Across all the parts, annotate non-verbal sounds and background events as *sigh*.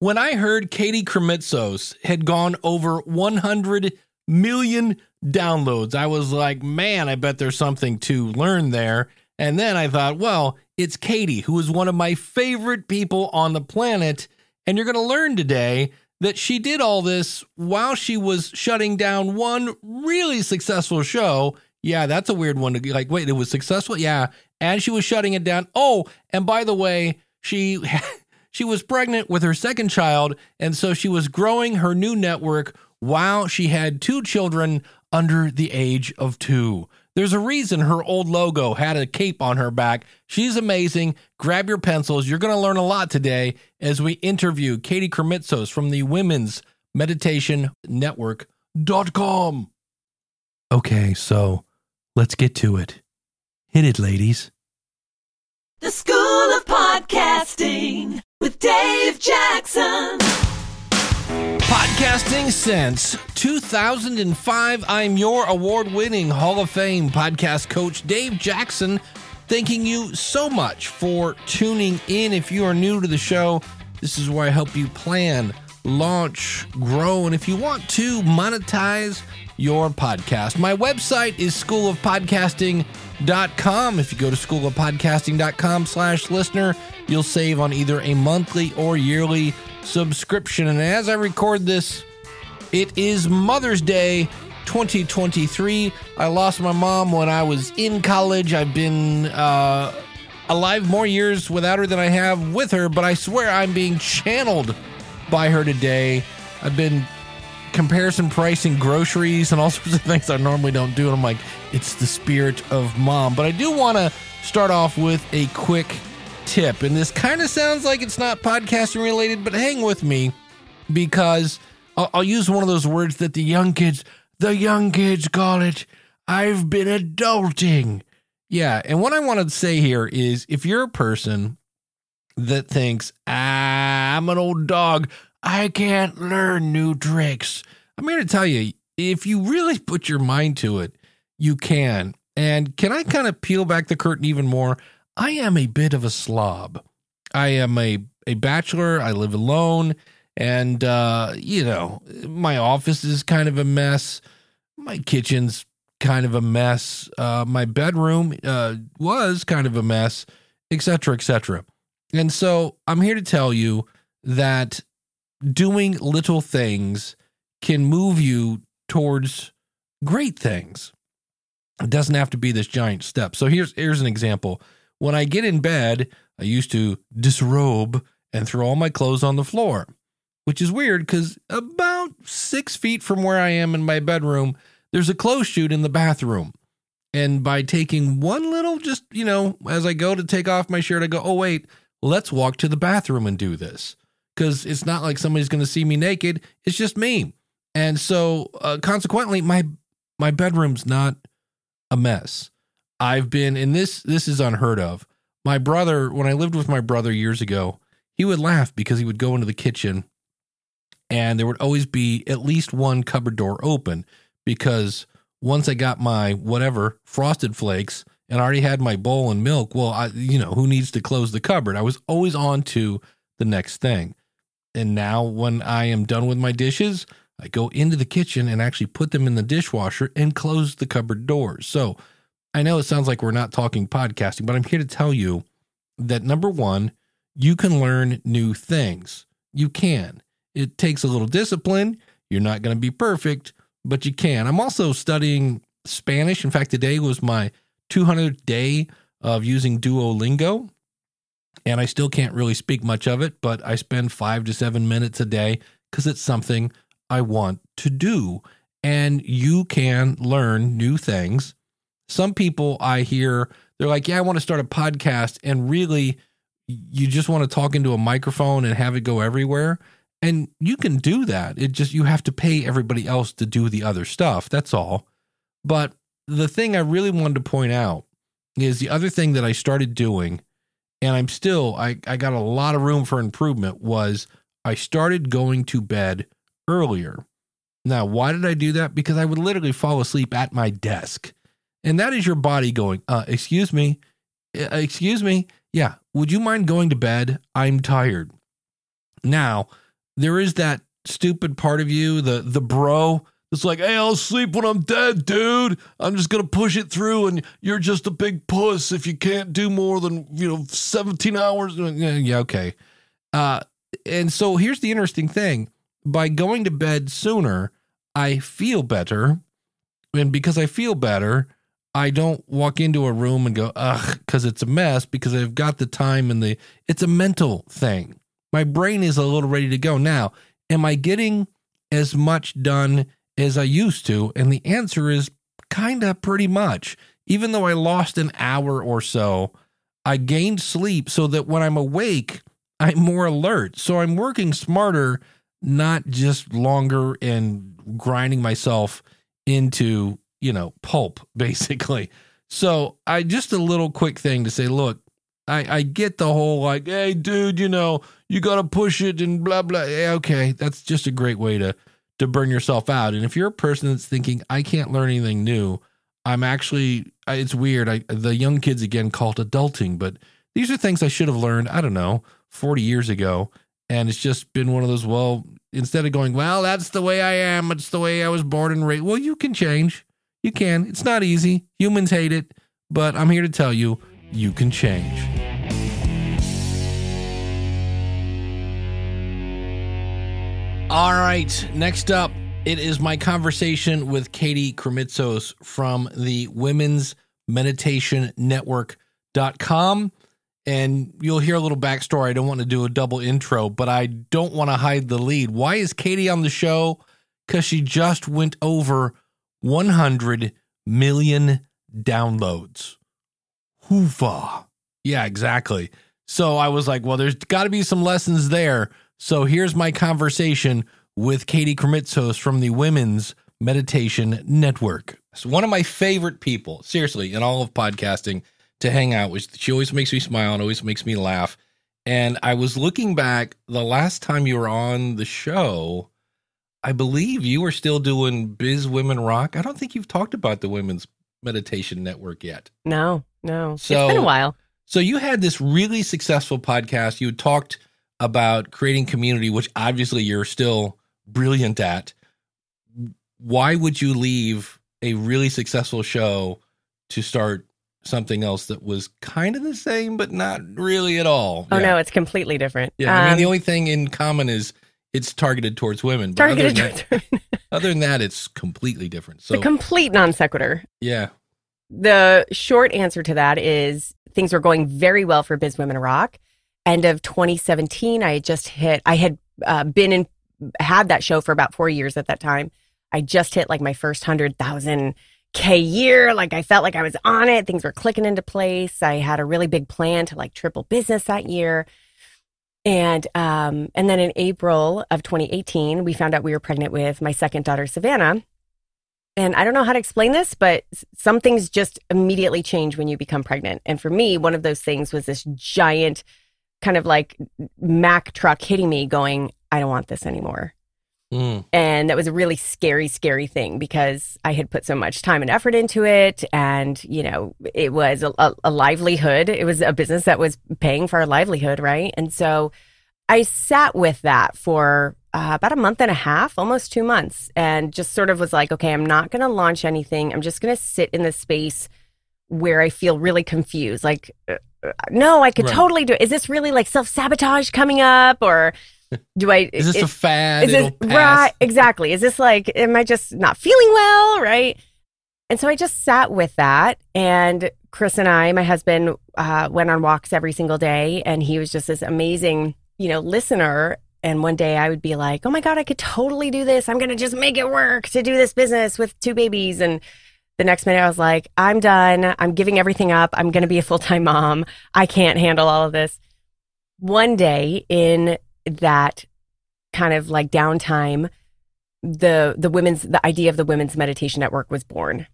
when I heard Katie Krimitsos had gone over 100 million downloads, I was like, man, I bet there's something to learn there. And then I thought, well, it's Katie, who is one of my favorite people on the planet. And you're going to learn today that she did all this while she was shutting down one really successful show. Yeah, that's a weird one to be like, wait, it was successful? Yeah. And she was shutting it down. Oh, and by the way, she *laughs* she was pregnant with her second child, and so she was growing her new network while she had two children under the age of two. There's a reason her old logo had a cape on her back. She's amazing. Grab your pencils. You're going to learn a lot today as we interview Katie Krimitsos from the Women's Meditation Network.com. Okay, so let's get to it. Hit it, ladies. The School of Podcasting with Dave Jackson. Podcasting since 2005. I'm your award winning Hall of Fame podcast coach, Dave Jackson. Thanking you so much for tuning in. If you are new to the show, this is where I help you plan, launch, grow, and if you want to monetize your podcast. My website is schoolofpodcasting.com. If you go to schoolofpodcasting.com slash listener, you'll save on either a monthly or yearly subscription. And as I record this, it is Mother's Day 2023. I lost my mom when I was in college. I've been uh, alive more years without her than I have with her, but I swear I'm being channeled by her today. I've been comparison pricing groceries and all *laughs* sorts of things I normally don't do. And I'm like, it's the spirit of mom. But I do want to start off with a quick tip. And this kind of sounds like it's not podcasting related, but hang with me because I'll, I'll use one of those words that the young kids, the young kids call it. I've been adulting. Yeah. And what I want to say here is if you're a person that thinks, ah, I'm an old dog, I can't learn new tricks. I'm here to tell you, if you really put your mind to it, you can. And can I kind of peel back the curtain even more? I am a bit of a slob. I am a, a bachelor. I live alone. And, uh, you know, my office is kind of a mess. My kitchen's kind of a mess. Uh, my bedroom uh, was kind of a mess, etc., etc. And so I'm here to tell you that doing little things can move you towards great things. It doesn't have to be this giant step. So here's here's an example. When I get in bed, I used to disrobe and throw all my clothes on the floor, which is weird because about six feet from where I am in my bedroom, there's a clothes chute in the bathroom. And by taking one little, just, you know, as I go to take off my shirt, I go, oh, wait, let's walk to the bathroom and do this because it's not like somebody's going to see me naked. It's just me. And so uh, consequently, my my bedroom's not a mess. I've been in this this is unheard of. My brother, when I lived with my brother years ago, he would laugh because he would go into the kitchen and there would always be at least one cupboard door open because once I got my whatever frosted flakes and I already had my bowl and milk, well, I you know, who needs to close the cupboard? I was always on to the next thing. And now when I am done with my dishes, I go into the kitchen and actually put them in the dishwasher and close the cupboard doors. So I know it sounds like we're not talking podcasting, but I'm here to tell you that number one, you can learn new things. You can. It takes a little discipline. You're not going to be perfect, but you can. I'm also studying Spanish. In fact, today was my 200th day of using Duolingo, and I still can't really speak much of it, but I spend five to seven minutes a day because it's something I want to do. And you can learn new things. Some people I hear, they're like, Yeah, I want to start a podcast. And really, you just want to talk into a microphone and have it go everywhere. And you can do that. It just, you have to pay everybody else to do the other stuff. That's all. But the thing I really wanted to point out is the other thing that I started doing, and I'm still, I, I got a lot of room for improvement, was I started going to bed earlier. Now, why did I do that? Because I would literally fall asleep at my desk. And that is your body going, uh, excuse me, uh, excuse me. Yeah. Would you mind going to bed? I'm tired. Now, there is that stupid part of you, the the bro. It's like, hey, I'll sleep when I'm dead, dude. I'm just gonna push it through, and you're just a big puss if you can't do more than you know 17 hours. Yeah, yeah okay. Uh, and so here's the interesting thing: by going to bed sooner, I feel better, and because I feel better, I don't walk into a room and go, ugh, because it's a mess. Because I've got the time and the. It's a mental thing. My brain is a little ready to go now. Am I getting as much done? As I used to? And the answer is kind of pretty much. Even though I lost an hour or so, I gained sleep so that when I'm awake, I'm more alert. So I'm working smarter, not just longer and grinding myself into, you know, pulp, *laughs* basically. So I just a little quick thing to say, look, I, I get the whole like, hey, dude, you know, you got to push it and blah, blah. Okay, that's just a great way to to burn yourself out. And if you're a person that's thinking, I can't learn anything new, I'm actually, it's weird. I, the young kids again call it adulting, but these are things I should have learned, I don't know, 40 years ago. And it's just been one of those, well, instead of going, well, that's the way I am, it's the way I was born and raised. Well, you can change. You can. It's not easy. Humans hate it, but I'm here to tell you, you can change. All right. Next up, it is my conversation with Katie Krimitsos from the Women's Meditation Network.com. And you'll hear a little backstory. I don't want to do a double intro, but I don't want to hide the lead. Why is Katie on the show? Because she just went over 100 million downloads. Hoofa. Yeah, exactly. So I was like, well, there's got to be some lessons there. So here's my conversation with Katie Krimitsos from the Women's Meditation Network. So one of my favorite people, seriously, in all of podcasting to hang out with. She always makes me smile and always makes me laugh. And I was looking back the last time you were on the show, I believe you were still doing Biz Women Rock. I don't think you've talked about the Women's Meditation Network yet. No, no. So, it's been a while. So you had this really successful podcast. You had talked about creating community, which obviously you're still brilliant at. Why would you leave a really successful show to start something else that was kind of the same, but not really at all? Oh, yeah. no, it's completely different. Yeah. Um, I mean, the um, only thing in common is it's targeted towards women. But targeted other than, towards that, *laughs* other than that, it's completely different. So, the complete non sequitur. Yeah. The short answer to that is things were going very well for Biz Women Rock end of 2017, I had just hit, I had uh, been in, had that show for about four years at that time. I just hit like my first 100,000 K year. Like I felt like I was on it. Things were clicking into place. I had a really big plan to like triple business that year. And um, and then in April of 2018, we found out we were pregnant with my second daughter, Savannah. And I don't know how to explain this, but some things just immediately change when you become pregnant. And for me, one of those things was this giant kind of like Mack truck hitting me, going, I don't want this anymore. Mm. And that was a really scary, scary thing because I had put so much time and effort into it. And, you know, it was a, a, a livelihood. It was a business that was paying for our livelihood, right? And so I sat with that for uh, about a month and a half, almost two months, and just sort of was like, okay, I'm not going to launch anything. I'm just going to sit in this space where I feel really confused. Like, uh, no, I could right. totally do it. Is this really like self sabotage coming up or do I? is this is, a fad? Is this, right, exactly. Is this like, am I just not feeling well? Right. And so I just sat with that. And Chris and I, my husband, uh, went on walks every single day. And he was just this amazing, you know, listener. And one day I would be like, oh my God, I could totally do this. I'm going to just make it work to do this business with two babies. And the next minute, I was like, I'm done. I'm giving everything up. I'm going to be a full time mom. I can't handle all of this. One day in that kind of like downtime, the the women's the idea of the women's meditation network was born,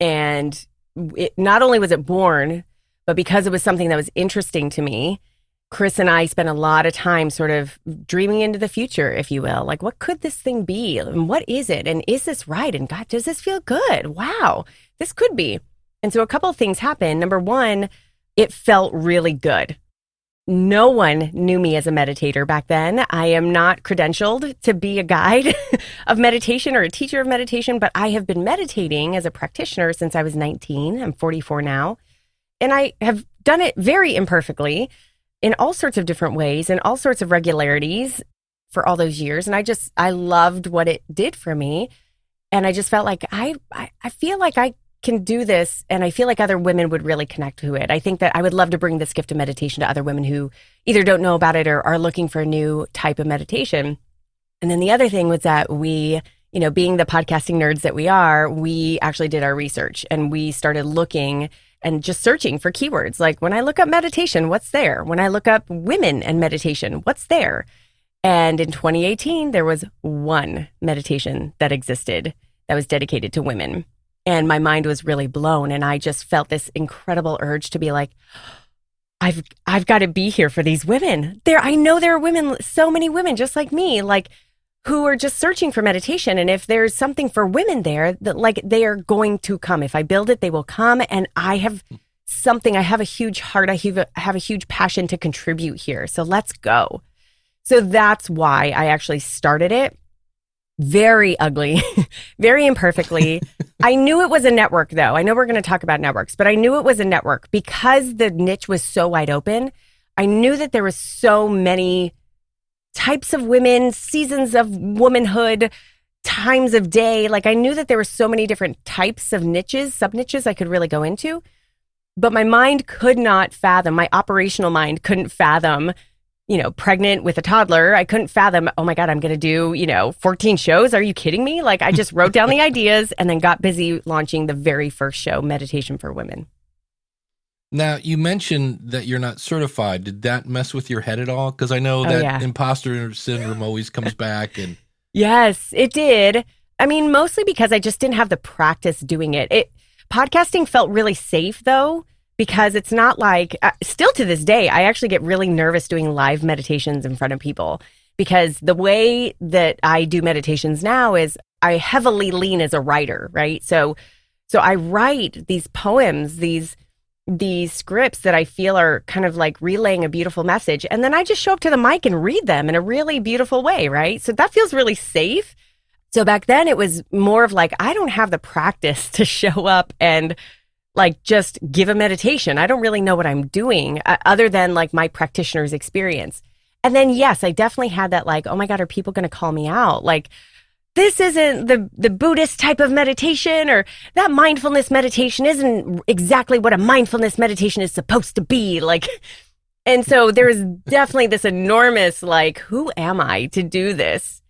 and it, not only was it born, but because it was something that was interesting to me, Chris and I spent a lot of time sort of dreaming into the future, if you will. Like, what could this thing be? And what is it? And is this right? And God, does this feel good? Wow, this could be. And so a couple of things happened. Number one, it felt really good. no one knew me as a meditator back then. I am not credentialed to be a guide *laughs* of meditation or a teacher of meditation, but I have been meditating as a practitioner since I was 19. I'm 44 now. And I have done it very imperfectly in all sorts of different ways and all sorts of regularities for all those years. And I just, I loved what it did for me. And I just felt like I, I, I feel like I can do this and I feel like other women would really connect to it. I think that I would love to bring this gift of meditation to other women who either don't know about it or are looking for a new type of meditation. And then the other thing was that we, you know, being the podcasting nerds that we are, we actually did our research and we started looking and just searching for keywords. Like when I look up meditation, what's there? When I look up women and meditation, what's there? And in 2018, there was one meditation that existed that was dedicated to women and my mind was really blown and i just felt this incredible urge to be like *gasps* i've i've got to be here for these women there i know there are women so many women just like me like who are just searching for meditation. And if there's something for women there that like they are going to come. If i build it they will come. And i have something i have a huge heart. I have a, I have a huge passion to contribute here. So let's go. So that's why i actually started it. Very ugly, *laughs* very imperfectly. *laughs* I knew it was a network though. I know we're going to talk about networks, but I knew it was a network. Because the niche was so wide open. I knew that there was so many types of women, seasons of womanhood, times of day. Like I knew that there were so many different types of niches, sub niches I could really go into. But my mind could not fathom, my operational mind couldn't fathom you know, pregnant with a toddler, I couldn't fathom, oh my God, I'm going to do, you know, 14 shows. Are you kidding me? Like, I just wrote down the *laughs* ideas and then got busy launching the very first show, Meditation for Women. Now, you mentioned that you're not certified. Did that mess with your head at all? Because I know Oh, that yeah. imposter syndrome always comes back. And *laughs* Yes, it did. I mean, mostly because I just didn't have the practice doing it. It podcasting felt really safe though because it's not like uh, still to this day I actually get really nervous doing live meditations in front of people because the way that I do meditations now is I heavily lean as a writer, right? So so I write these poems, these these scripts that I feel are kind of like relaying a beautiful message. And then I just show up to the mic and read them in a really beautiful way, right? So that feels really safe. So back then it was more of like, I don't have the practice *laughs* to show up and like just give a meditation. I don't really know what I'm doing uh, other than like my practitioner's experience. And then, yes, I definitely had that like, oh my God, are people going to call me out? Like, this isn't the the Buddhist type of meditation or that mindfulness meditation isn't exactly what a mindfulness meditation is supposed to be like *laughs* and so there's definitely this enormous like who am I to do this?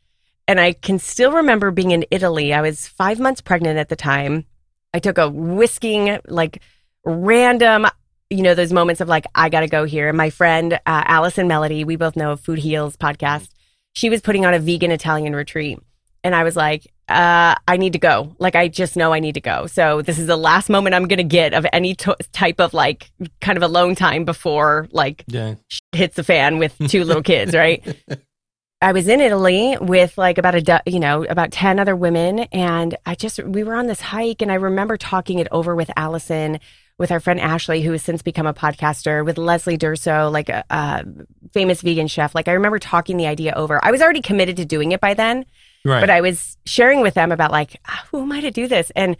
And I can still remember being in Italy. I was 5 months pregnant at the time. I took a whisking like random you know those moments of like I got to go here. And my friend uh, Allison Melody we both know Food Heals podcast. She was putting on a vegan Italian retreat and I was like, uh, I need to go. Like, I just know I need to go. So this is the last moment I'm going to get of any t- type of like kind of alone time before like yeah, hits the fan with two little kids, *laughs* right? I was in Italy with like about a, you know, about 10 other women. And I just, we were on this hike and I remember talking it over with Allison, with our friend Ashley, who has since become a podcaster, with Leslie Durso, like a, a famous vegan chef. Like I remember talking the idea over. I was already committed to doing it by then right. but I was sharing with them about like ah, who am I to do this? And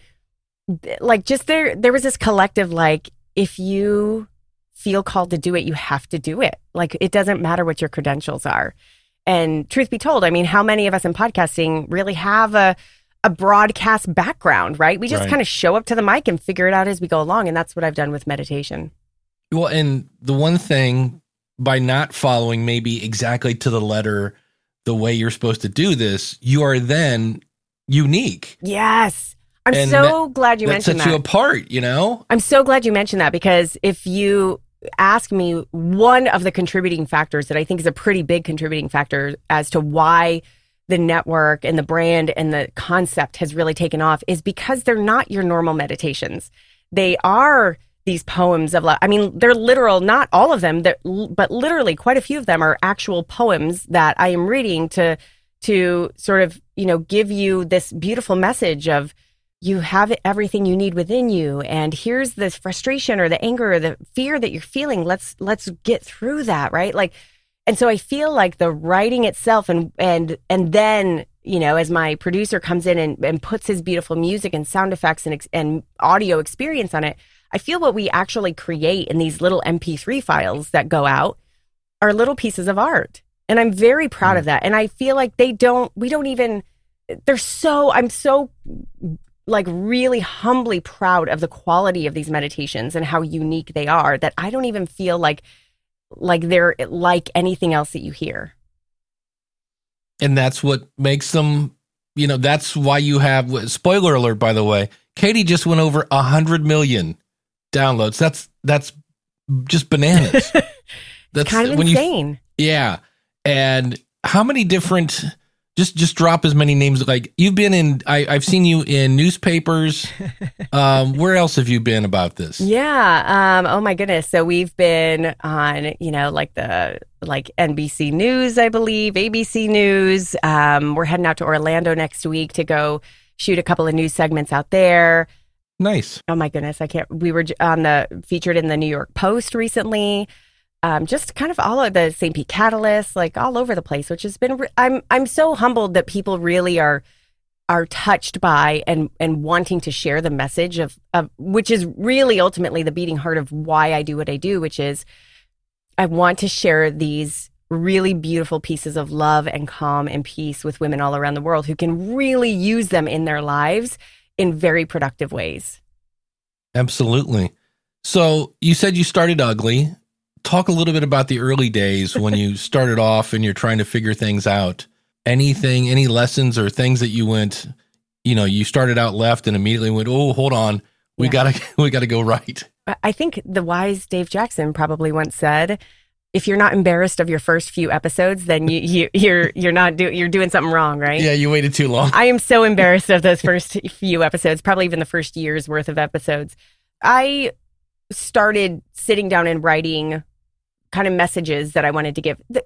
like just there there was this collective like if you feel called to do it you have to do it. Like it doesn't matter what your credentials are. And truth be told I mean how many of us in podcasting really have a a broadcast background right? We just Right. kind of show up to the mic and figure it out as we go along and that's what I've done with meditation. Well, and the one thing by not following maybe exactly to the letter the way you're supposed to do this, you are then unique. yes I'm And so glad you that mentioned sets that you apart, you know? I'm so glad you mentioned that because if you ask me one of the contributing factors that I think is a pretty big contributing factor as to why the network and the brand and the concept has really taken off is because they're not your normal meditations. They are these poems of love. I mean, they're literal, not all of them, but literally quite a few of them are actual poems that I am reading to to sort of, you know, give you this beautiful message of you have everything you need within you and here's the frustration or the anger or the fear that you're feeling let's let's get through that right like and so i feel like the writing itself and and and then you know as my producer comes in and, and puts his beautiful music and sound effects and, and audio experience on it i feel what we actually create in these little mp3 files that go out are little pieces of art and i'm very proud of mm. that and i feel like they don't we don't even they're so i'm so like really humbly proud of the quality of these meditations and how unique they are that I don't even feel like like they're like anything else that you hear. And that's what makes them, you know, that's why you have spoiler alert by the way. Katie just went over a hundred million downloads. That's that's just bananas. *laughs* that's kind of insane. You, yeah. And how many different just just drop as many names like you've been in I, i've seen you in newspapers *laughs* um where else have you been about this yeah um oh my goodness so we've been on you know like the like nbc news i believe abc news um we're heading out to orlando next week to go shoot a couple of news segments out there nice oh my goodness i can't we were on the featured in the new york post recently um, just kind of all of the St. Pete Catalyst, like all over the place, which has been. Re- I'm I'm so humbled that people really are are touched by and and wanting to share the message of of which is really ultimately the beating heart of why I do what I do, which is I want to share these really beautiful pieces of love and calm and peace with women all around the world who can really use them in their lives in very productive ways. Absolutely. So you said you started ugly talk a little bit about the early days when you *laughs* started off and you're trying to figure things out. Anything, any lessons or things that you went, you know, you started out left and immediately went, oh, hold on, we yeah. gotta, *laughs* we gotta go right. I think the wise Dave Jackson probably once said, if you're not embarrassed of your first few episodes, then you, you *laughs* you're you're not do, you're doing something wrong, right? Yeah, you waited too long. I am so *laughs* embarrassed of those first few episodes, probably even the first year's worth of episodes. I started sitting down and writing kind of messages that I wanted to give. The,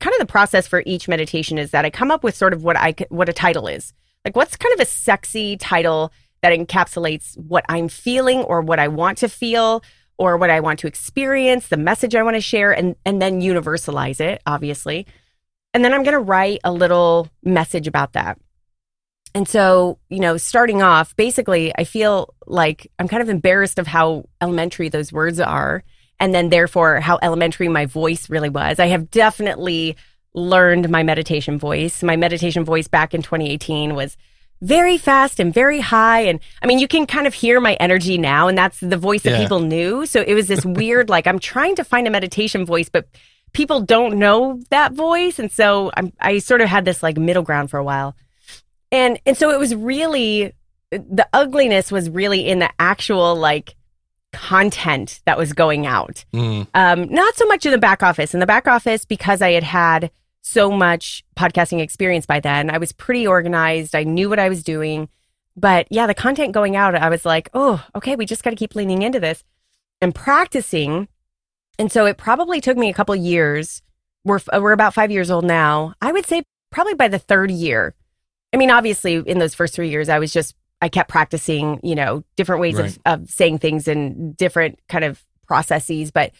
kind of the process for each meditation is that I come up with sort of what I what a title is. Like what's kind of a sexy title that encapsulates what I'm feeling or what I want to feel or what I want to experience, the message I want to share and and then universalize it, obviously. And then I'm going to write a little message about that. And so, you know, starting off, basically, I feel like I'm kind of embarrassed of how elementary those words are and then therefore how elementary my voice really was. I have definitely learned my meditation voice. My meditation voice back in 2018 was very fast and very high. And I mean, you can kind of hear my energy now, and that's the voice that yeah. people knew. So it was this *laughs* weird, like, I'm trying to find a meditation voice, but people don't know that voice. And so I'm, I sort of had this like middle ground for a while. And, and so it was really, the ugliness was really in the actual, like, content that was going out. Mm. Um, not so much in the back office. In the back office, because I had had so much podcasting experience by then, I was pretty organized. I knew what I was doing. But yeah, the content going out, I was like, oh, okay, we just got to keep leaning into this and practicing. And so it probably took me a couple years. We're, we're about five years old now. I would say probably by the third year. I mean, obviously, in those first three years, I was just I kept practicing, you know, different ways right. of, of saying things and different kind of processes. But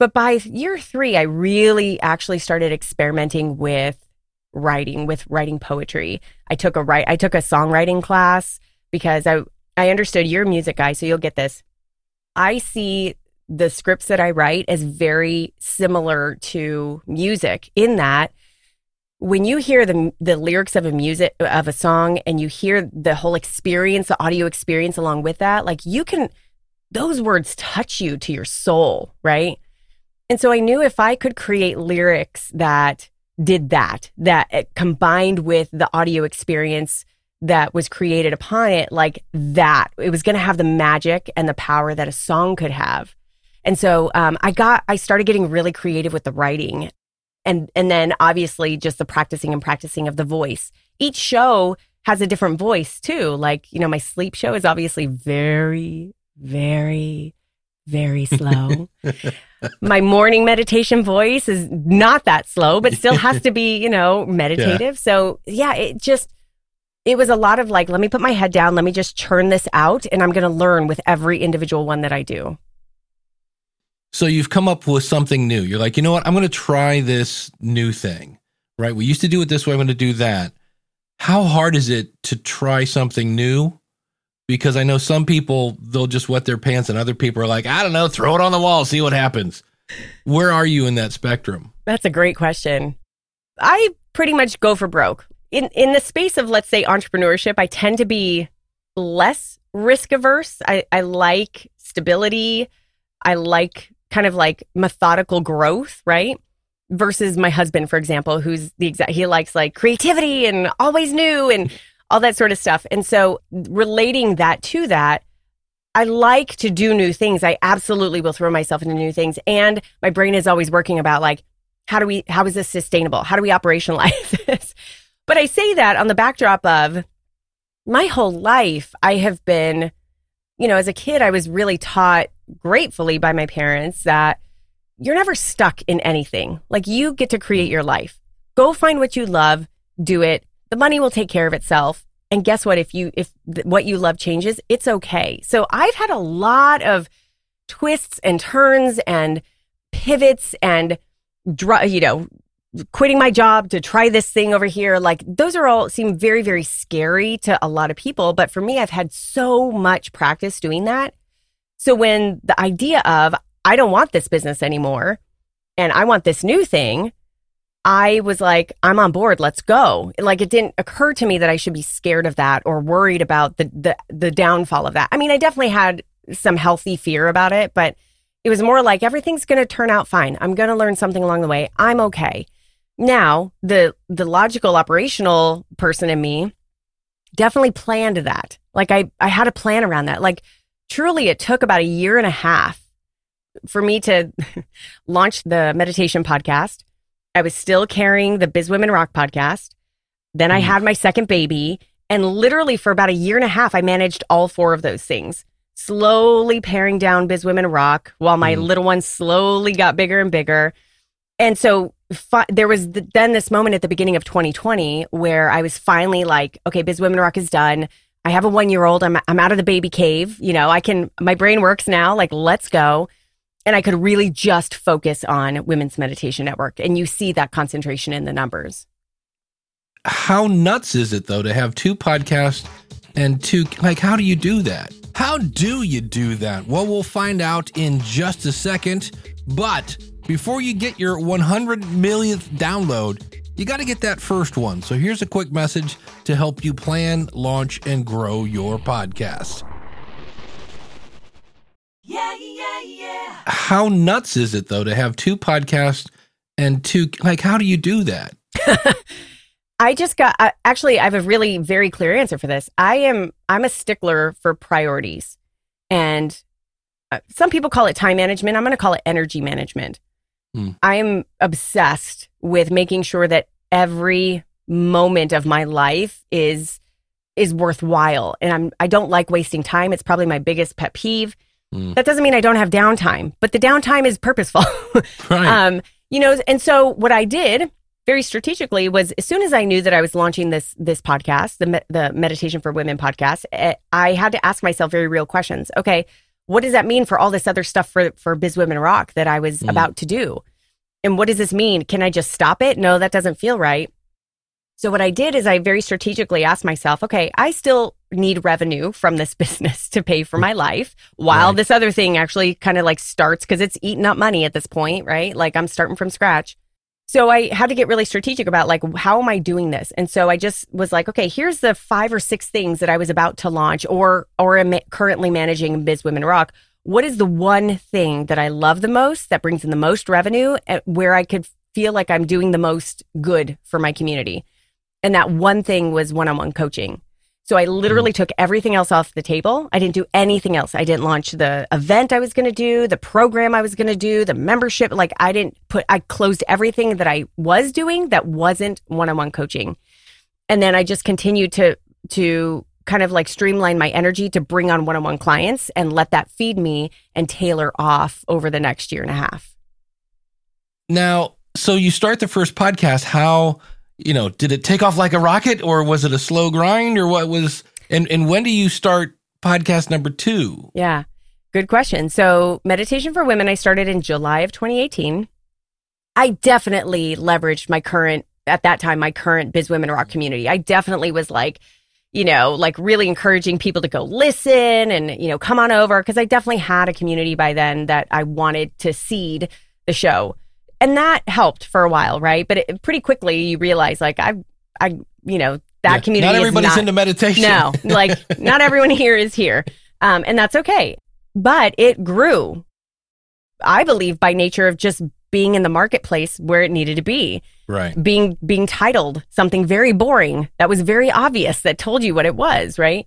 but by year three, I really actually started experimenting with writing, with writing poetry. I took a write I took a songwriting class because I I understood you're a music guy, so you'll get this. I see the scripts that I write as very similar to music in that when you hear the the lyrics of a music of a song and you hear the whole experience, the audio experience along with that, like you can those words touch you to your soul, right? And so I knew if I could create lyrics that did that, that combined with the audio experience that was created upon it, like that, it was going to have the magic and the power that a song could have. And so um, I got, I started getting really creative with the writing and and then obviously just the practicing and practicing of the voice. Each show has a different voice too. Like, you know, my sleep show is obviously very very very slow. my morning meditation voice is not that slow, but still has to be, you know, *laughs* meditative. Yeah. So, yeah, it just it was a lot of like, let me put my head down, let me just churn this out, and I'm going to learn with every individual one that I do. So you've come up with something new. You're like, you know what? I'm going to try this new thing, right? We used to do it this way. I'm going to do that. How hard is it to try something new? Because I know some people, they'll just wet their pants, and other people are like, I don't know, throw it on the wall, see what happens. Where are you in that spectrum? That's a great question. I pretty much go for broke. In in the space of let's say entrepreneurship, I tend to be less risk averse. I, I like stability. I like kind of like methodical growth, right? Versus my husband, for example, who's the exact he likes like creativity and always new and all that sort of stuff. And so relating that to that, I like to do new things. I absolutely will throw myself into new things. And my brain is always working about like, how do we, how is this sustainable? How do we operationalize *laughs* this? But I say that on the backdrop of my whole life, I have been, you know, as a kid, I was really taught gratefully by my parents that you're never stuck in anything. Like you get to create your life. Go find what you love, do it. The money will take care of itself. And guess what? If you, if th- what you love changes, it's okay. So I've had a lot of twists and turns and pivots and, dr- you know, quitting my job to try this thing over here. Like those are all seem very, very scary to a lot of people. But for me, I've had so much practice doing that. So when the idea of, I don't want this business anymore and I want this new thing, I was like, I'm on board. Let's go. Like it didn't occur to me that I should be scared of that or worried about the the the downfall of that. I mean, I definitely had some healthy fear about it, but it was more like everything's going to turn out fine. I'm going to learn something along the way. I'm okay. Now, the the logical operational person in me definitely planned that. Like I I had a plan around that. Like truly it took about a year and a half for me to *laughs* launch the meditation podcast I was still carrying the Biz Women Rock podcast. Then I mm. had my second baby. And literally for about a year and a half, I managed all four of those things, slowly paring down Biz Women Rock while my mm. little one slowly got bigger and bigger. And so fi- there was the, then this moment at the beginning of 2020 where I was finally like, okay, Biz Women Rock is done. I have a one year old. I'm, I'm out of the baby cave. You know, I can, my brain works now. Like, let's go and I could really just focus on Women's Meditation Network. And you see that concentration in the numbers. How nuts is it, though, to have two podcasts and two? Like, how do you do that? How do you do that? Well, we'll find out in just a second. But before you get your 100 millionth download, you got to get that first one. So here's a quick message to help you plan, launch, and grow your podcast. Yeah, yeah, yeah. How nuts is it though to have two podcasts and two like how do you do that? *laughs* I just got uh, actually I have a really very clear answer for this. I am I'm a stickler for priorities. And uh, some people call it time management. I'm going to call it energy management. Mm. I am obsessed with making sure that every moment of my life is is worthwhile and I'm I don't like wasting time. It's probably my biggest pet peeve. Mm. That doesn't mean I don't have downtime, but the downtime is purposeful. *laughs* right. Um, you know, and so what I did very strategically was as soon as I knew that I was launching this this podcast, the the Meditation for Women podcast, eh, I had to ask myself very real questions. Okay, what does that mean for all this other stuff for for Biz Women Rock that I was mm. about to do? And what does this mean? Can I just stop it? No, that doesn't feel right. So what I did is I very strategically asked myself, okay, I still need revenue from this *laughs* business to pay for my life while right. this other thing actually kind of like starts because it's eating up money at this point, right? Like I'm starting from scratch. So I had to get really strategic about like how am I doing this? And so I just was like, okay, here's the five or six things that I was about to launch or or am currently managing Biz Women Rock. What is the one thing that I love the most that brings in the most revenue where I could feel like I'm doing the most good for my community? And that one thing was one on one coaching. So I literally mm. took everything else off the table. I didn't do anything else. I didn't launch the event I was going to do, the program I was going to do, the membership. Like I didn't put, I closed everything that I was doing that wasn't one on one coaching. And then I just continued to, to kind of like streamline my energy to bring on one on one clients and let that feed me and tailor off over the next year and a half. Now, so you start the first podcast. How, you know, did it take off like a rocket or was it a slow grind or what was, and, and when do you start podcast number two? Yeah. Good question. So, Meditation for Women, I started in July of 2018. I definitely leveraged my current, at that time, my current Biz Women Rock community. I definitely was like, you know, like really encouraging people to go listen and, you know, come on over because I definitely had a community by then that I wanted to seed the show. And that helped for a while, right? But it, pretty quickly you realize like I I you know, that Yeah. community Not everybody's not, into meditation. no, *laughs* like not everyone here is here. Um, and that's okay. But it grew, I believe, by nature of just being in the marketplace where it needed to be. Right. Being being titled something very boring that was very obvious that told you what it was, right?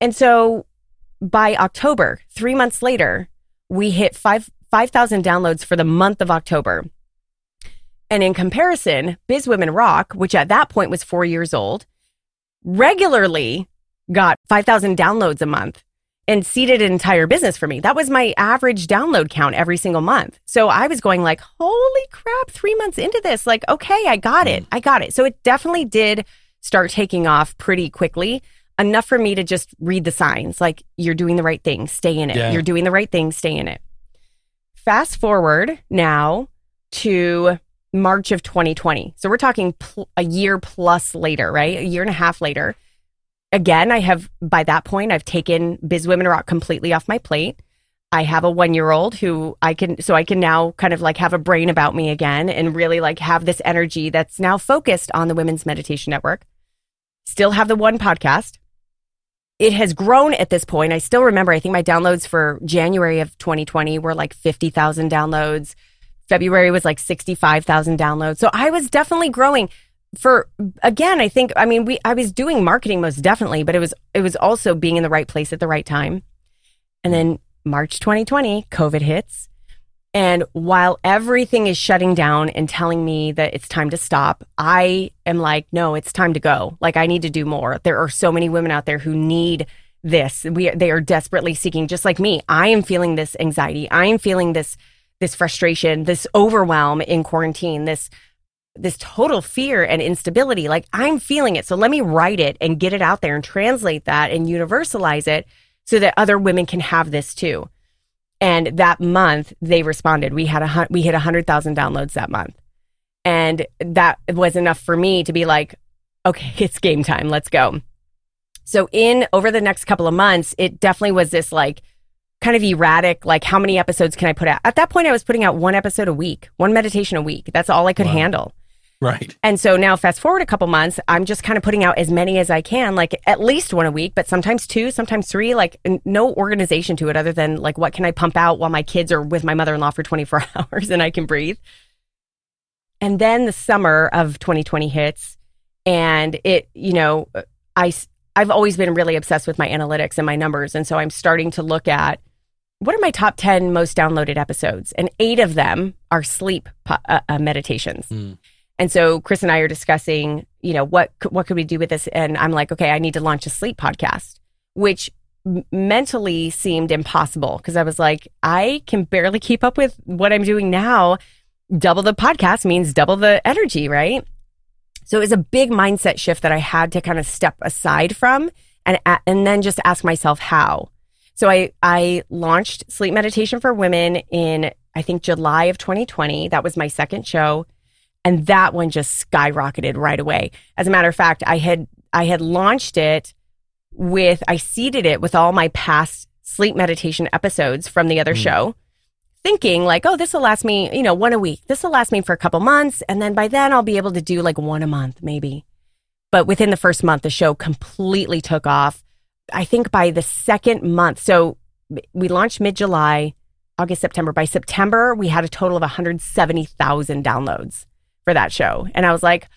And so by October, three months later, we hit five five thousand downloads for the month of October. And in comparison, Biz Women Rock, which at that point was four years old, regularly got 5,000 downloads a month and seeded an entire business for me. That was my average download count every single month. So I was going like, holy crap, three months into this, like, okay, I got it. Mm. I got it. So it definitely did start taking off pretty quickly. Enough for me to just read the signs like, you're doing the right thing, stay in it. Yeah. You're doing the right thing, stay in it. Fast forward now to March of 2020. So we're talking pl- a year plus later, right? A year and a half later. Again, I have, by that point, I've taken Biz Women Rock completely off my plate. I have a one year old who I can, so I can now kind of like have a brain about me again and really like have this energy that's now focused on the Women's Meditation Network. Still have the one podcast. It has grown at this point. I still remember, I think my downloads for January of 2020 were like 50,000 downloads. February was like 65,000 downloads. So I was definitely growing for again, I think I mean we I was doing marketing most definitely, but it was it was also being in the right place at the right time. And then March 2020, COVID hits. And while everything is shutting down and telling me that it's time to stop, I am like, no, it's time to go. Like I need to do more. There are so many women out there who need this. We they are desperately seeking just like me. I am feeling this anxiety. I am feeling this this frustration, this overwhelm in quarantine, this this total fear and instability. Like I'm feeling it. So let me write it and get it out there and translate that and universalize it so that other women can have this too. And that month they responded. We had a we hit a hundred thousand downloads that month, and that was enough for me to be like, okay, *laughs* it's game time. Let's go. So in over the next couple of months, it definitely was this like kind of erratic, like how many episodes can I put out? At that point, I was putting out one episode a week, one meditation a week. That's all I could Wow. handle. Right. And so now, fast forward a couple months, I'm just kind of putting out as many as I can, like at least one a week, but sometimes two, sometimes three, like no organization to it other than like what can I pump out while my kids are with my mother in law for 24 *laughs* hours and I can breathe. And then the summer of 2020 hits, and it, you know, I, I've always been really obsessed with my analytics and my numbers. And so I'm starting to look at what are my top 10 most downloaded episodes? And eight of them are sleep uh, uh, meditations. Mm. And so Chris and I are discussing, you know, what what could we do with this? And I'm like, okay, I need to launch a sleep podcast, which mentally seemed impossible because I was like, I can barely keep up with what I'm doing now. Double the podcast means double the energy, right? So it was a big mindset shift that I had to kind of step aside from and and then just ask myself how. So I I launched Sleep Meditation for Women in I think July of 2020. That was my second show and that one just skyrocketed right away. As a matter of fact, I had I had launched it with I seeded it with all my past sleep meditation episodes from the other Mm. show, thinking like, oh, this will last me, you know, one a week. This will last me for a couple months, and then by then I'll be able to do like one a month, maybe. But within the first month, the show completely took off. I think by the second month, so we launched mid July, August, September. By September, we had a total of 170,000 downloads for that show. And I was like,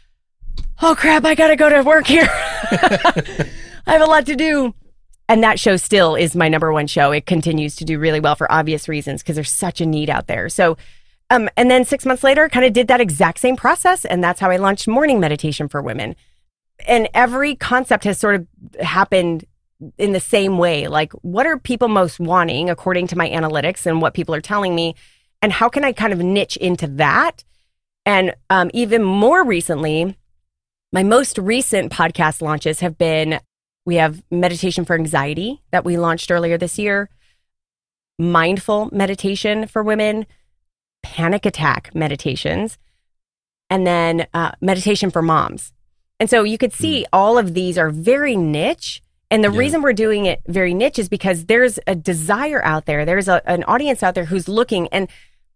oh crap, I got to go to work here. *laughs* I have a lot to do. And that show still is my number one show. It continues to do really well for obvious reasons because there's such a need out there. So, um, and then six months later, kind of did that exact same process. And that's how I launched morning meditation for women. And every concept has sort of happened in the same way. Like, what are people most wanting according to my analytics and what people are telling me? And how can I kind of niche into that? And um, even more recently, My most recent podcast launches have been we have meditation for anxiety that we launched earlier this year, mindful meditation for women, panic attack meditations, and then uh, meditation for moms. And so you could see all of these are very niche. And the Yeah. reason we're doing it very niche is because there's a desire out there. There's a, an audience out there who's looking, and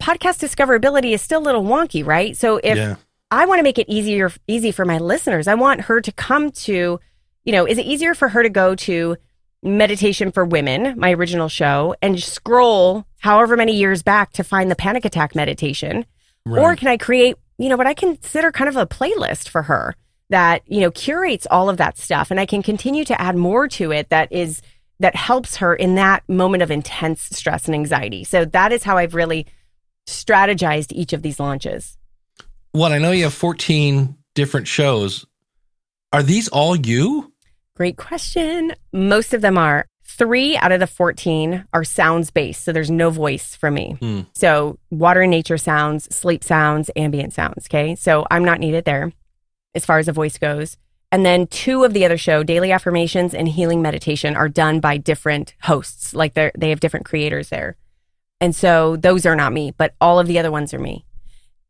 podcast discoverability is still a little wonky, right? So if yeah. I want to make it easier easy for my listeners. I want her to come to, you know, is it easier for her to go to Meditation for Women, my original show, and scroll however many years back to find the panic attack meditation? Or can I create, you know, what I consider kind of a playlist for her that, you know, curates all of that stuff and I can continue to add more to it that is that helps her in that moment of intense stress and anxiety. So that is how I've really strategized each of these launches. Well, I know you have 14 different shows. Are these all you? Great question. Most of them are. Three out of the 14 are sounds based. So there's no voice from me. Hmm. So water and nature sounds, sleep sounds, ambient sounds. Okay. So I'm not needed there as far as a voice goes. And then two of the other show, Daily Affirmations and Healing Meditation, are done by different hosts. Like they they have different creators there. And so those are not me, but all of the other ones are me.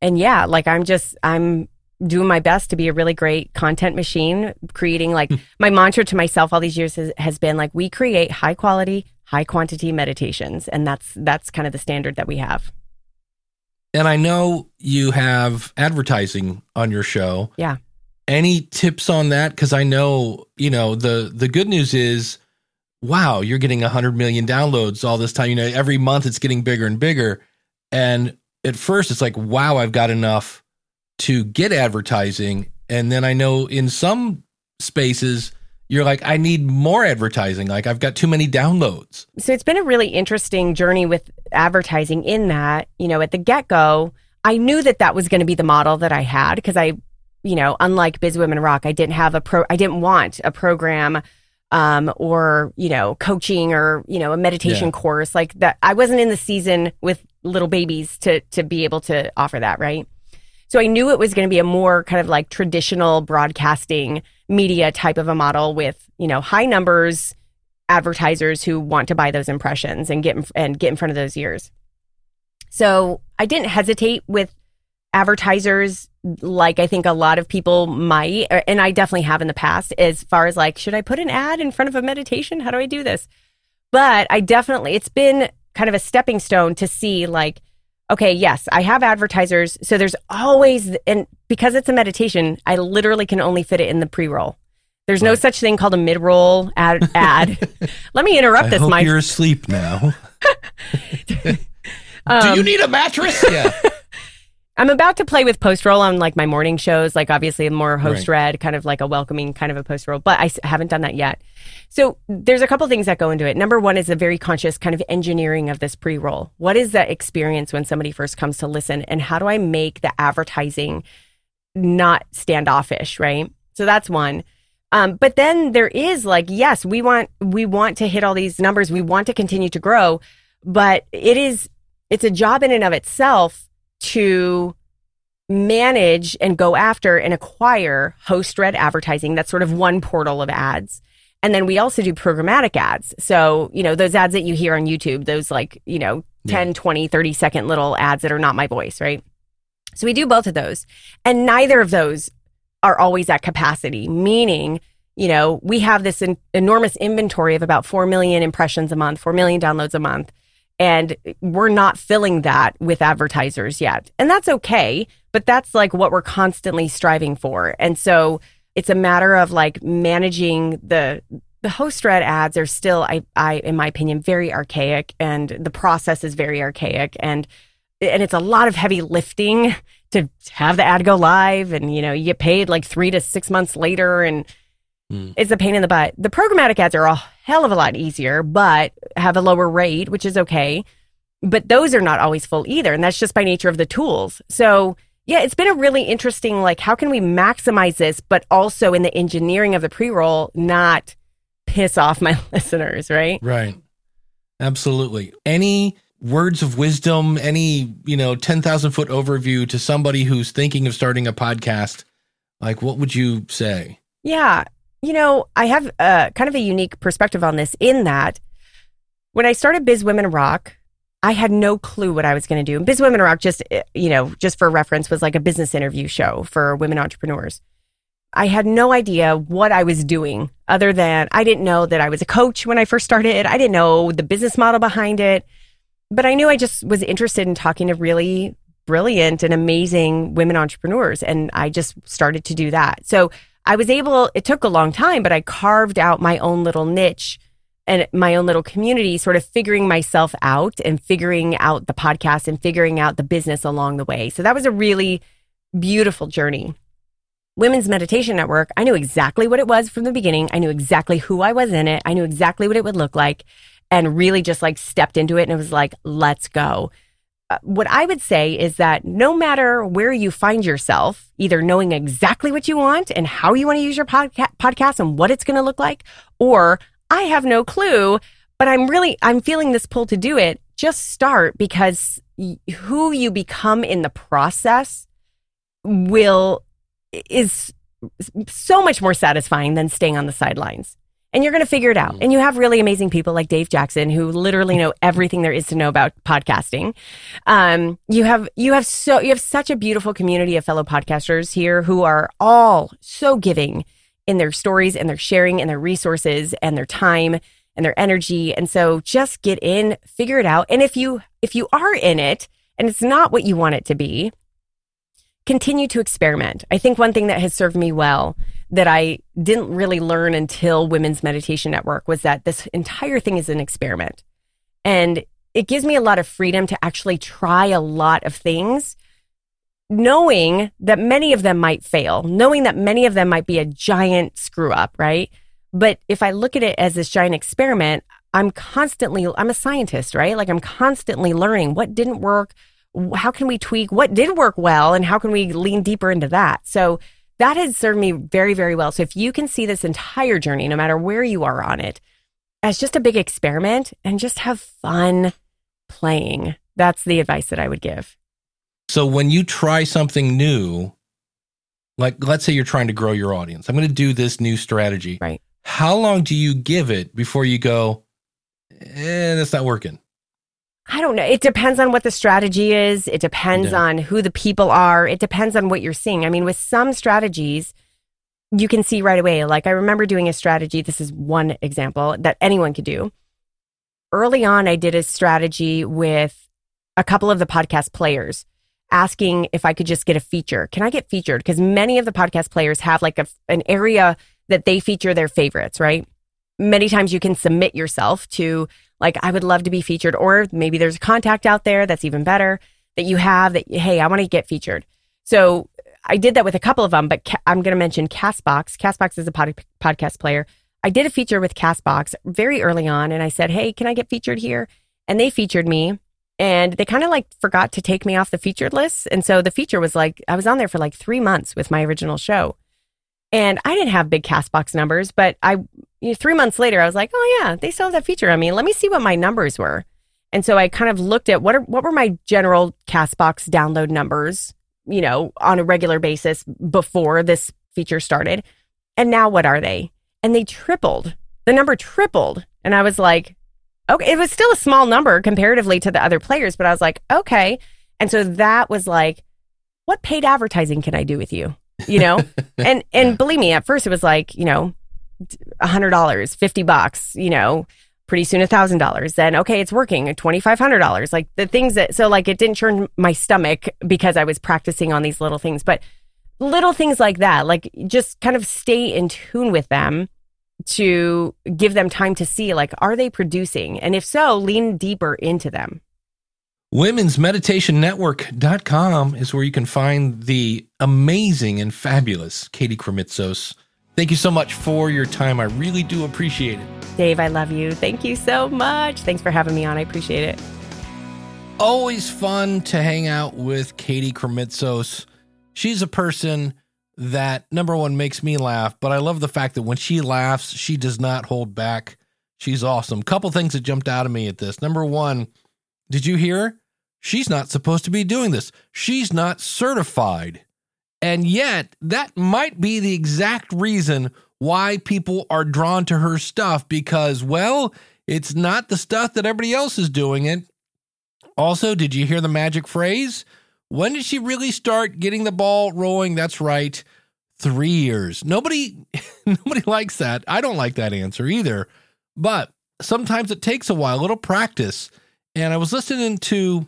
And yeah, like I'm just, I'm doing my best to be a really great content machine, creating like hmm. my mantra to myself all these years has, has been like, we create high quality, high quantity meditations. And that's, that's kind of the standard that we have. And I know you have advertising on your show. Yeah. Any tips on that? Because I know, you know, the the good news is, wow, you're getting 100 million downloads all this time. You know, every month it's getting bigger and bigger. And at first it's like, wow, I've got enough to get advertising. And then I know in some spaces, you're like, I need more advertising. Like I've got too many downloads. So it's been a really interesting journey with advertising in that, you know, at the get go, I knew that that was going to be the model that I had because I, you know, unlike Biz Women Rock, I didn't have a pro, I didn't want a program um, or, you know, coaching or, you know, a meditation Yeah. course like that. I wasn't in the season with little babies to, to be able to offer that. Right. So I knew it was going to be a more kind of like traditional broadcasting media type of a model with, you know, high numbers, advertisers who want to buy those impressions and get in, and get in front of those ears. So I didn't hesitate with advertisers like I think a lot of people might, er, and I definitely have in the past, as far as like, should I put an ad in front of a meditation? How do I do this? But I definitely, it's been kind of a stepping stone to see like, okay, yes, I have advertisers. So there's always, and because it's a meditation, I literally can only fit it in the pre roll. There's no such thing called a mid roll ad. *laughs* ad. Let me interrupt I this, hope Mike. you're asleep now. *laughs* Do Um, you need a mattress? *laughs* Yeah. I'm about to play with post roll on like my morning shows, like obviously more host Right. read, kind of like a welcoming kind of a post roll, but I s- haven't done that yet. So there's a couple things that go into it. Number one is a very conscious kind of engineering of this pre roll. What is that experience when somebody first comes to listen, and how do I make the advertising not standoffish, right? So that's one. Um, but then there is like, yes, we want we want to hit all these numbers. We want to continue to grow, but it is it's a job in and of itself to manage and go after and acquire host read advertising. That's sort of one portal of ads. And then we also do programmatic ads. So, you know, those ads that you hear on YouTube, those like, you know, 10, 20, 30 second little ads that are not my voice, right? So we do both of those. And neither of those are always at capacity, meaning, you know, we have this en- enormous inventory of about 4 million impressions a month, 4 million downloads a month. And we're not filling that with advertisers yet. And that's okay, but that's like what we're constantly striving for. And so it's a matter of like managing the the host read ads are still I I in my opinion very archaic and the process is very archaic and and it's a lot of heavy lifting to have the ad go live and you know you get paid like 3 to 6 months later and Hmm. it's a pain in the butt. The programmatic ads are a hell of a lot easier, but have a lower rate, which is okay. But those are not always full either. And that's just by nature of the tools. So, yeah, it's been a really interesting, like, how can we maximize this, but also in the engineering of the pre roll, not piss off my *laughs* listeners, right? Right. Absolutely. Any words of wisdom, any, you know, 10,000 foot overview to somebody who's thinking of starting a podcast Like, what would you say? Yeah. You know, I have uh, kind of a unique perspective on this in that when I started Biz Women Rock, I had no clue what I was going to do. And Biz Women Rock, just, uh, you know, just for reference, was like a business interview show for women entrepreneurs. I had no idea what I was doing other than I didn't know that I was a coach when I first started. I didn't know the business model behind it, but I knew I just was interested in talking to really brilliant and amazing women entrepreneurs. And I just started to do that. So I was able, it took a long time, but I carved out my own little niche and my own little community, sort of figuring myself out and figuring out the podcast and figuring out the business along the way. So that was a really beautiful journey. Women's Meditation Network, I knew exactly what it was from the beginning. I knew exactly who I was in it. I knew exactly what it would look like and really just like stepped into it and it was like, let's go. Uh, what I would say is that no matter where you find yourself, either knowing exactly what you want and how you want to use your podca- podcast and what it's going to look like, or I have no clue, but I'm really, I'm feeling this pull to do it. Just start because who you become in the process will is so much more satisfying than staying on the sidelines. And you're going to figure it out. And you have really amazing people like Dave Jackson who literally know *laughs* everything there is to know about podcasting. Um, you have you have so you have such a beautiful community of fellow podcasters here who are all so giving in their stories and their sharing and their resources and their time and their energy. And so just get in, figure it out. And if you if you are in it and it's not what you want it to be, continue to experiment. I think one thing that has served me well that I didn't really learn until Women's Meditation Network was that this entire thing is an experiment. And it gives me a lot of freedom to actually try a lot of things, knowing that many of them might fail, knowing that many of them might be a giant screw up, right? But if I look at it as this giant experiment, I'm constantly, I'm a scientist, right? Like I'm constantly learning what didn't work, how can we tweak what did work well and how can we lean deeper into that so that has served me very very well. So if you can see this entire journey no matter where you are on it as just a big experiment and just have fun playing that's the advice that i would give. So when you try something new like let's say you're trying to grow your audience. I'm going to do this new strategy. Right. How long do you give it before you go eh, that's not working I don't know. It depends on what the strategy is. It depends yeah. on who the people are. It depends on what you're seeing. I mean, with some strategies, you can see right away. Like I remember doing a strategy. This is one example that anyone could do. Early on, I did a strategy with a couple of the podcast players asking if I could just get a feature. Can I get featured? Because many of the podcast players have like a, an area that they feature their favorites, right? Many times you can submit yourself to like I would love to be featured, or maybe there's a contact out there that's even better that you have that, hey, I want to get featured. So I did that with a couple of them, but ca- I'm going to mention Castbox. Castbox is a pod- podcast player. I did a feature with Castbox very early on, and I said, hey, can I get featured here? And they featured me. And they kind of like forgot to take me off the featured list. And so the feature was like, I was on there for like three months with my original show. And I didn't have big Castbox numbers, but I you know, three months later, I was like, oh yeah, they still have that feature on me. Let me see what my numbers were. And so I kind of looked at what are what were my general Castbox download numbers, you know, on a regular basis before this feature started. And now what are they? And they tripled. The number tripled. And I was like, okay, it was still a small number comparatively to the other players, but I was like, okay. And so that was like, what paid advertising can I do with you? You know? *laughs* and and believe me, at first it was like, you know, $100, 50 bucks, you know, pretty soon $1,000. Then, okay, it's working, $2,500. Like the things that, so like it didn't churn my stomach because I was practicing on these little things, but little things like that, like just kind of stay in tune with them to give them time to see, like, are they producing? And if so, lean deeper into them. Women's Meditation Network.com is where you can find the amazing and fabulous Katie Krimitsos Thank you so much for your time. I really do appreciate it. Dave, I love you. Thank you so much. Thanks for having me on. I appreciate it. Always fun to hang out with Katie Krimitsos. She's a person that, number one, makes me laugh, but I love the fact that when she laughs, she does not hold back. She's awesome. Couple things that jumped out of me at this. Number one, did you hear? She's not supposed to be doing this. She's not certified And yet, that might be the exact reason why people are drawn to her stuff because, well, it's not the stuff that everybody else is doing it. Also, did you hear the magic phrase? When did she really start getting the ball rolling? That's right, three years. Nobody, *laughs* nobody likes that. I don't like that answer either. But sometimes it takes a while, a little practice. And I was listening to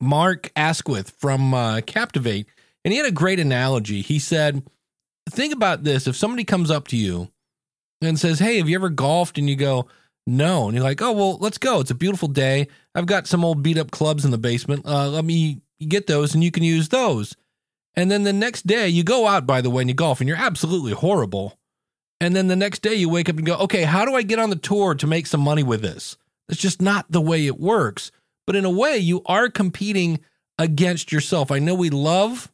Mark Asquith from uh, Captivate, and he had a great analogy. He said, Think about this if somebody comes up to you and says, Hey, have you ever golfed? And you go, No. And you're like, Oh, well, let's go. It's a beautiful day. I've got some old beat up clubs in the basement. Uh, let me get those and you can use those. And then the next day, you go out, by the way, and you golf, and you're absolutely horrible. And then the next day, you wake up and go, okay, how do I get on the tour to make some money with this? It's just not the way it works. But in a way, you are competing against yourself. I know we love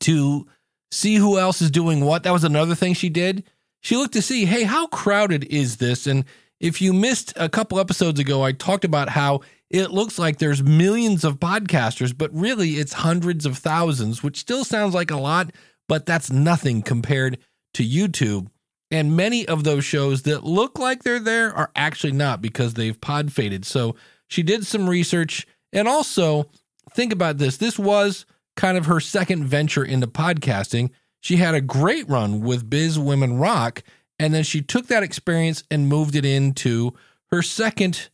to see who else is doing what. That was another thing she did. She looked to see, hey, how crowded is this? And if you missed a couple episodes ago, I talked about how it looks like there's millions of podcasters, but really it's hundreds of thousands, which still sounds like a lot, but that's nothing compared to YouTube. And many of those shows that look like they're there are actually not because they've pod faded. So she did some research. And also, think about this this was kind of her second venture into podcasting. She had a great run with Biz Women Rock. And then she took that experience and moved it into her second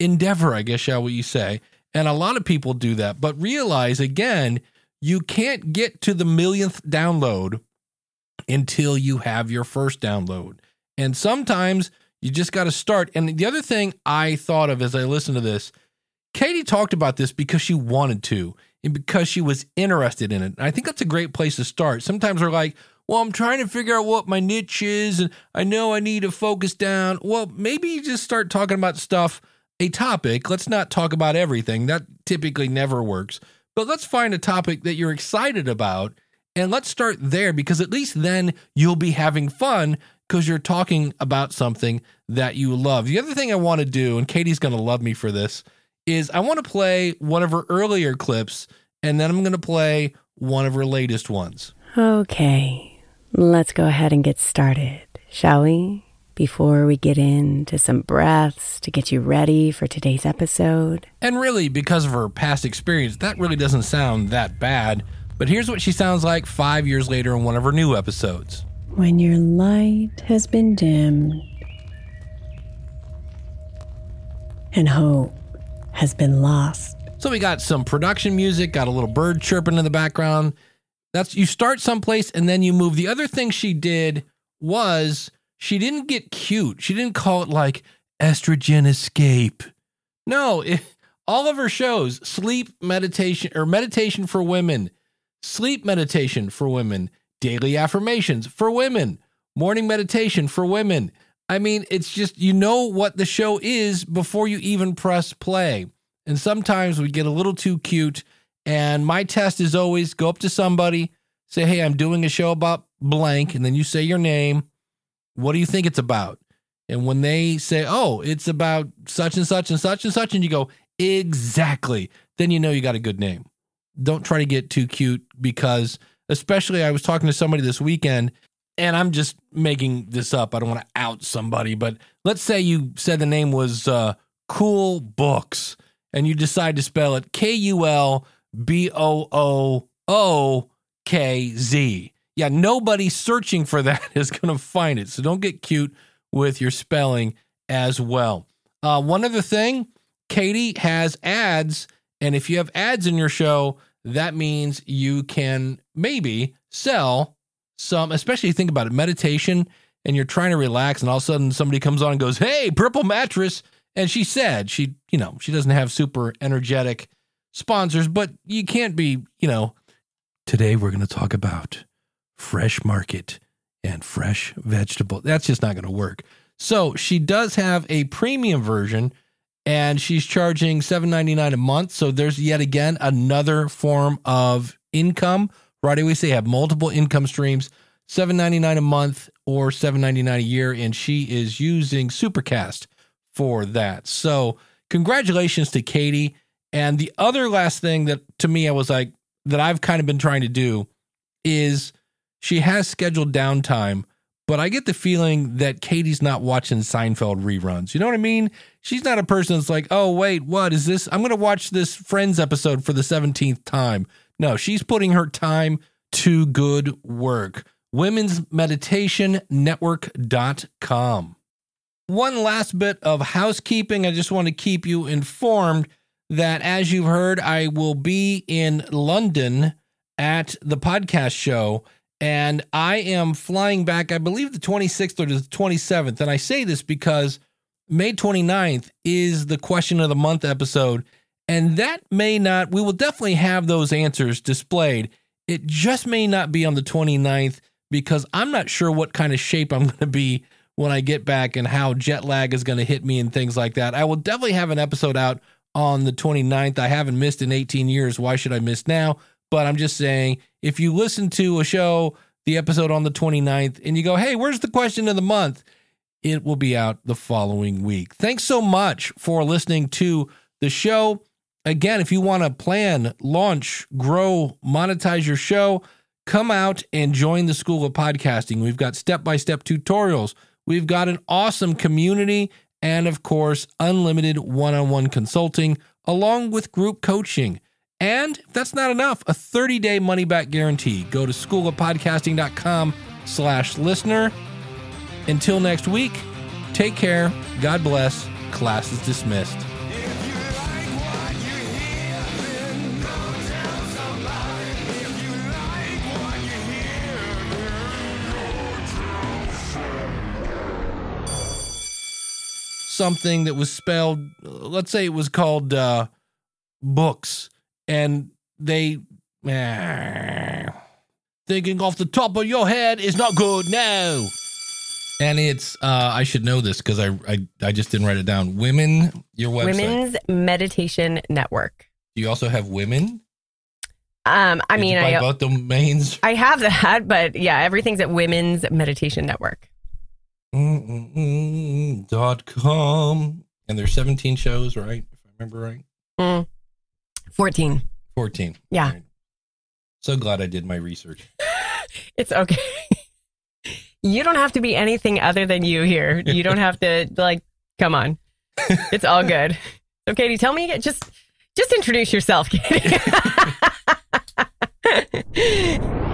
endeavor, I guess, shall we say. And a lot of people do that. But realize again, you can't get to the millionth download until you have your first download. And sometimes you just got to start. And the other thing I thought of as I listened to this, Katie talked about this because she wanted to and because she was interested in it. And I think that's a great place to start. Sometimes we're like, well, I'm trying to figure out what my niche is and I know I need to focus down. Well, maybe you just start talking about stuff, a topic. Let's not talk about everything. That typically never works. But let's find a topic that you're excited about and let's start there because at least then you'll be having fun because you're talking about something that you love. The other thing I want to do, and Katie's going to love me for this, is I want to play one of her earlier clips and then I'm going to play one of her latest ones. Okay, let's go ahead and get started, shall we? Before we get into some breaths to get you ready for today's episode. And really, because of her past experience, that really doesn't sound that bad. But here's what she sounds like five years later in one of her new episodes. When your light has been dimmed and hope has been lost. So we got some production music, got a little bird chirping in the background. That's you start someplace and then you move. The other thing she did was she didn't get cute. She didn't call it like estrogen escape. No, it, all of her shows, sleep meditation or meditation for women, sleep meditation for women, daily affirmations for women, morning meditation for women. I mean, it's just you know what the show is before you even press play. And sometimes we get a little too cute. And my test is always go up to somebody, say, Hey, I'm doing a show about blank. And then you say your name. What do you think it's about? And when they say, Oh, it's about such and such and such and such, and you go, Exactly, then you know you got a good name. Don't try to get too cute because, especially, I was talking to somebody this weekend and I'm just making this up. I don't want to out somebody, but let's say you said the name was uh, Cool Books and you decide to spell it K U L B O O O K Z. Yeah, nobody searching for that *laughs* is going to find it. So don't get cute with your spelling as well. Uh, one other thing Katie has ads. And if you have ads in your show, that means you can maybe sell some, especially think about it, meditation, and you're trying to relax, and all of a sudden somebody comes on and goes, Hey, purple mattress. And she said she, you know, she doesn't have super energetic sponsors, but you can't be, you know, today we're going to talk about fresh market and fresh vegetable. That's just not going to work. So she does have a premium version and she's charging $7.99 a month. So there's yet again another form of income. Right? We say have multiple income streams, $7.99 a month or $7.99 a year. And she is using Supercast for that. So, congratulations to Katie. And the other last thing that to me, I was like, that I've kind of been trying to do is she has scheduled downtime, but I get the feeling that Katie's not watching Seinfeld reruns. You know what I mean? She's not a person that's like, oh, wait, what is this? I'm going to watch this Friends episode for the 17th time. No, she's putting her time to good work. Women's Meditation Network.com. One last bit of housekeeping. I just want to keep you informed that, as you've heard, I will be in London at the podcast show. And I am flying back, I believe, the 26th or the 27th. And I say this because May 29th is the question of the month episode. And that may not, we will definitely have those answers displayed. It just may not be on the 29th because I'm not sure what kind of shape I'm *laughs* going to be when I get back and how jet lag is going to hit me and things like that. I will definitely have an episode out on the 29th. I haven't missed in 18 years. Why should I miss now? But I'm just saying, if you listen to a show, the episode on the 29th, and you go, hey, where's the question of the month? It will be out the following week. Thanks so much for listening to the show. Again, if you want to plan, launch, grow, monetize your show, come out and join the School of Podcasting. We've got step by step tutorials, we've got an awesome community, and of course, unlimited one on one consulting along with group coaching. And if that's not enough, a 30-day money-back guarantee. Go to schoolofpodcasting.com slash listener. Until next week, take care. God bless. Class is dismissed. Something that was spelled, let's say it was called uh, books, and they thinking off the top of your head is not good. No. And it's uh I should know this because I, I I just didn't write it down. Women, your website. Women's Meditation Network. Do you also have women? Um, I Did mean, I both domains. I have that, but yeah, everything's at Women's Meditation Network. Mm-mm-mm Dot com. And there's 17 shows, right? If I remember right. Mm. 14. 14. Yeah. Right. So glad I did my research. *laughs* it's okay. you don't have to be anything other than you here. You don't have to like come on. *laughs* It's all good. So Katie, tell me just just introduce yourself, Katie. *laughs*